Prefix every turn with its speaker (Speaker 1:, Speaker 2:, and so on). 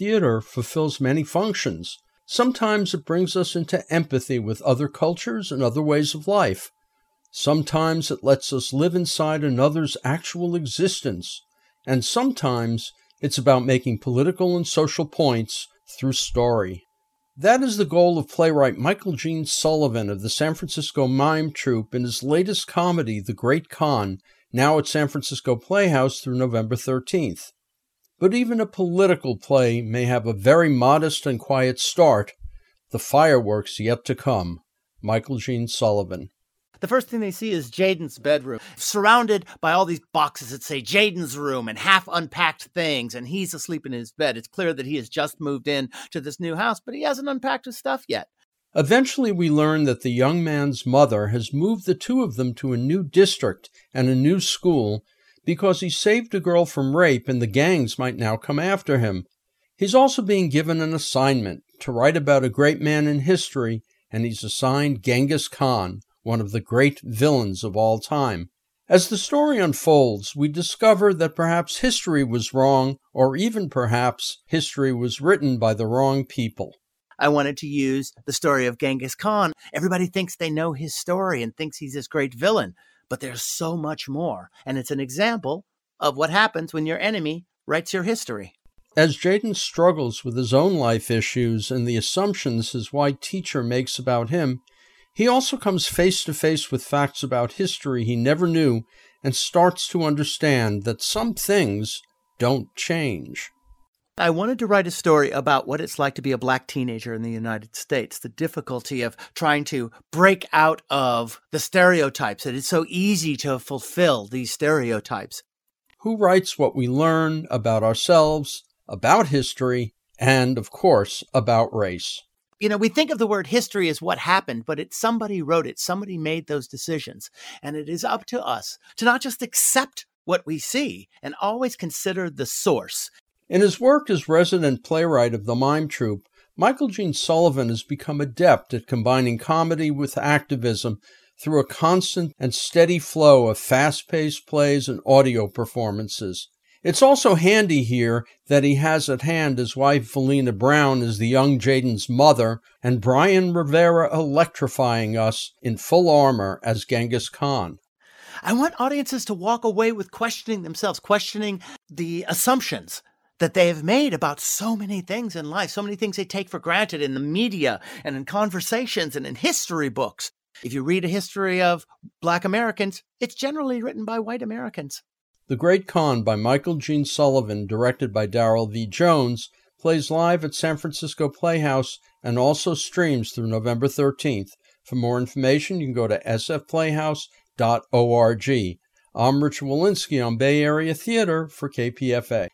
Speaker 1: theater fulfills many functions. Sometimes it brings us into empathy with other cultures and other ways of life. Sometimes it lets us live inside another's actual existence. And sometimes it's about making political and social points through story. That is the goal of playwright Michael Gene Sullivan of the San Francisco Mime Troupe in his latest comedy, The Great Khan, now at San Francisco Playhouse through November 13th. But even a political play may have a very modest and quiet start, the fireworks yet to come. Michael Gene Sullivan.
Speaker 2: The first thing they see is Jaden's bedroom, surrounded by all these boxes that say Jaden's room and half unpacked things, and he's asleep in his bed. It's clear that he has just moved in to this new house, but he hasn't unpacked his stuff yet.
Speaker 1: Eventually, we learn that the young man's mother has moved the two of them to a new district and a new school because he saved a girl from rape and the gangs might now come after him. He's also being given an assignment to write about a great man in history, and he's assigned Genghis Khan, one of the great villains of all time. As the story unfolds, we discover that perhaps history was wrong, or even perhaps history was written by the wrong people.
Speaker 2: I wanted to use the story of Genghis Khan. Everybody thinks they know his story and thinks he's this great villain, but there's so much more. And it's an example of what happens when your enemy writes your history.
Speaker 1: As Jaden struggles with his own life issues and the assumptions his white teacher makes about him, he also comes face to face with facts about history he never knew and starts to understand that some things don't change.
Speaker 2: I wanted to write a story about what it's like to be a black teenager in the United States, the difficulty of trying to break out of the stereotypes. It is so easy to fulfill these stereotypes.
Speaker 1: Who writes what we learn about ourselves, about history, and, of course, about race?
Speaker 2: you know, we think of the word history as what happened, but it's somebody wrote it, somebody made those decisions. And it is up to us to not just accept what we see and always consider the source.
Speaker 1: In his work as resident playwright of the Mime Troupe, Michael Gene Sullivan has become adept at combining comedy with activism through a constant and steady flow of fast paced plays and audio performances. It's also handy here that he has at hand his wife Velina Brown as the young Jaden's mother, and Brian Rivera electrifying us in full armor as Genghis Khan.
Speaker 2: I want audiences to walk away with questioning themselves, questioning the assumptions that they have made about so many things in life, so many things they take for granted in the media and in conversations and in history books. If you read a history of Black Americans, it's generally written by white Americans.
Speaker 1: The Great Khan by Michael Gene Sullivan, directed by Darrell V. Jones, plays live at San Francisco Playhouse and also streams through November 13th. For more information, you can go to sfplayhouse.org. I'm Richard Wolinsky on Bay Area Theater for KPFA.